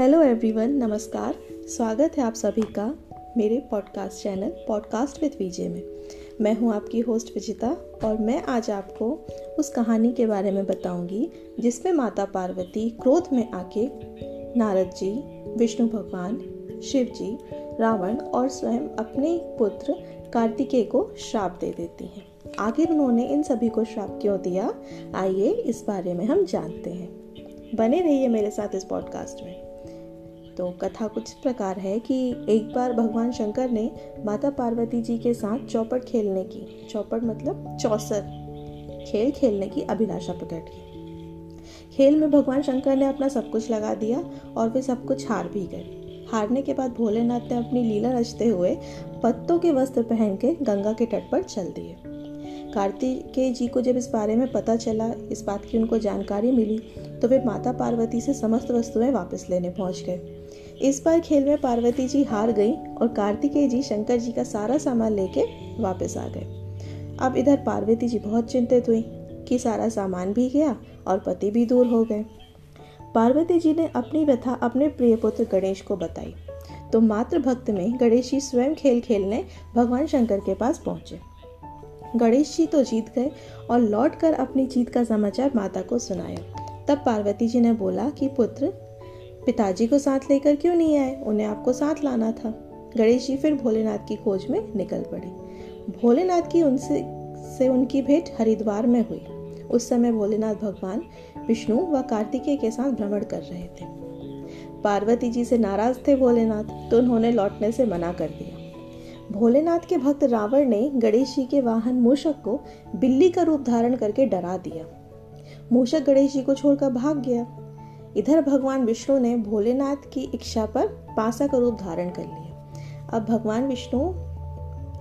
Hello everyone नमस्कार। स्वागत है आप सभी का मेरे podcast channel podcast with Vijay में। मैं हूँ आपकी होस्ट विजिता और मैं आज आपको उस कहानी के बारे में बताऊँगी, जिसमें माता पार्वती क्रोध में आके नारद जी, विष्णु भगवान, शिव जी, रावण और स्वयं अपने पुत्र कार्तिकेय को श्राप दे देती हैं। आखिर उन्होंने इन सभी को श्राप क्यों दिया? आइए इस बारे में हम जानते हैं। बने रहिए मेरे साथ इस पॉडकास्ट में। तो कथा कुछ प्रकार है कि एक बार भगवान शंकर ने माता पार्वती जी के साथ चौपट खेलने की। चौपट मतलब चौसर। खेल खेलने की अभिलाषा प्रकट की। खेल में भगवान शंकर ने अपना सब कुछ लगा दिया और वे सब कुछ हार भी गए। हारने के बाद भोलेनाथ ने अपनी लीला रचते हुए पत्तों के वस्त्र पहन के गंगा के तट पर चल दिए। कार्तिकेय जी को जब इस बारे में पता चला, इस बात की उनको जानकारी मिली तो वे माता पार्वती से समस्त वस्तुएँ वापस लेने पहुँच गए। इस बार खेल में पार्वती जी हार गई और कार्तिकेय जी, शंकर जी का सारा सामान लेके वापस आ गए। अब इधर पार्वती जी बहुत चिंतित हुई कि सारा सामान भी गया और पति भी दूर हो गए। पार्वती जी ने अपनी व्यथा अपने प्रिय पुत्र गणेश को बताई। तो मात्र भक्त में गणेश जी स्वयं खेल खेलने भगवान शंकर के पास पहुँचे। गणेश जी तो जीत गए और लौटकर अपनी जीत का समाचार माता को सुनाया। तब पार्वती जी ने बोला कि पुत्र पिताजी को साथ लेकर क्यों नहीं आए? उन्हें आपको साथ लाना था। गणेश जी फिर भोलेनाथ की खोज में निकल पड़े। भोलेनाथ की उनसे, से उनकी भेंट हरिद्वार में हुई। उस समय भोलेनाथ भगवान विष्णु व कार्तिकेय के साथ भ्रमण कर रहे थे। पार्वती जी से नाराज़ थे भोलेनाथ तो उन्होंने लौटने से मना कर दिया। भोलेनाथ के भक्त रावण ने गणेश जी के वाहन मूषक को बिल्ली का रूप धारण करके डरा दिया। मूषक गणेश जी को छोड़कर भाग गया। इधर भगवान विष्णु ने भोलेनाथ की इच्छा पर पासा का रूप धारण कर लिया। अब भगवान विष्णु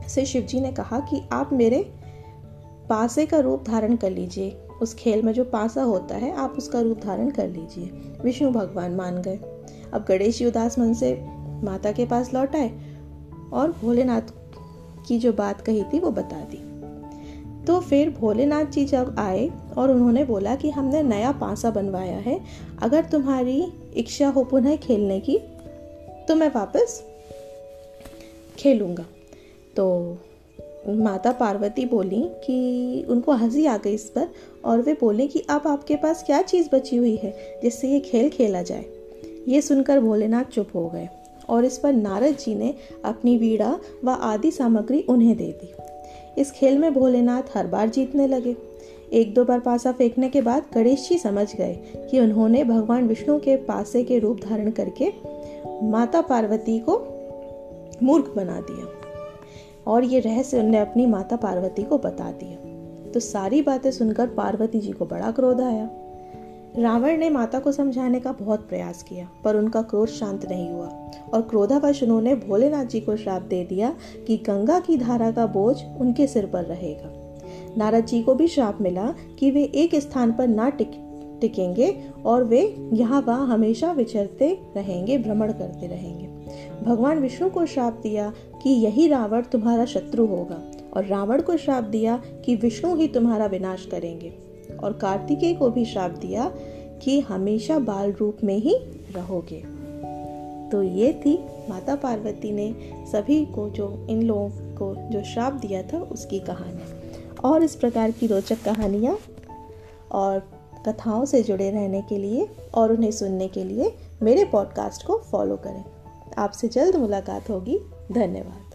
से शिव जी ने कहा कि आप मेरे पासे का रूप धारण कर लीजिए। उस खेल में जो पासा होता है, आप उसका रूप धारण कर लीजिए। विष्णु भगवान मान गए। अब गणेश जी उदास मन से माता के पास लौट आए और भोलेनाथ की जो बात कही थी, वो बता दी। तो फिर भोलेनाथ जी जब आए और उन्होंने बोला कि हमने नया पासा बनवाया है, अगर तुम्हारी इच्छा हो पुनः खेलने की तो मैं वापस खेलूँगा। तो माता पार्वती बोली कि उनको हँसी आ गई इस पर और वे बोले कि अब आपके पास क्या चीज़ बची हुई है जिससे ये खेल खेला जाए। ये सुनकर भोलेनाथ चुप हो गए और इस पर नारद जी ने अपनी वीड़ा व आदि सामग्री उन्हें दे दी। इस खेल में भोलेनाथ हर बार जीतने लगे। एक दो बार पासा फेंकने के बाद गणेश जी समझ गए कि उन्होंने भगवान विष्णु के पासे के रूप धारण करके माता पार्वती को मूर्ख बना दिया और ये रहस्य उन्हें अपनी माता पार्वती को बता दिया। तो सारी बातें सुनकर पार्वती जी को बड़ा क्रोध आया। रावण ने माता को समझाने का बहुत प्रयास किया, पर उनका क्रोध शांत नहीं हुआ। और क्रोधावश उन्होंने भोलेनाथ जी को श्राप दे दिया कि गंगा की धारा का बोझ उनके सिर पर रहेगा। नारद जी को भी श्राप मिला कि वे एक स्थान पर ना टिक, टिकेंगे और वे यहाँ वहाँ हमेशा विचरते रहेंगे, भ्रमण करते रहेंगे। भगवान विष्णु को श्राप दिया कि यही रावण तुम्हारा शत्रु होगा और रावण को श्राप दिया कि विष्णु ही तुम्हारा विनाश करेंगे। और कार्तिकेय को भी श्राप दिया कि हमेशा बाल रूप में ही रहोगे। तो ये थी माता पार्वती ने सभी को जो, इन लोगों को जो श्राप दिया था, उसकी कहानी। और इस प्रकार की रोचक कहानियाँ और कथाओं से जुड़े रहने के लिए और उन्हें सुनने के लिए मेरे पॉडकास्ट को फॉलो करें। आपसे जल्द मुलाकात होगी। धन्यवाद।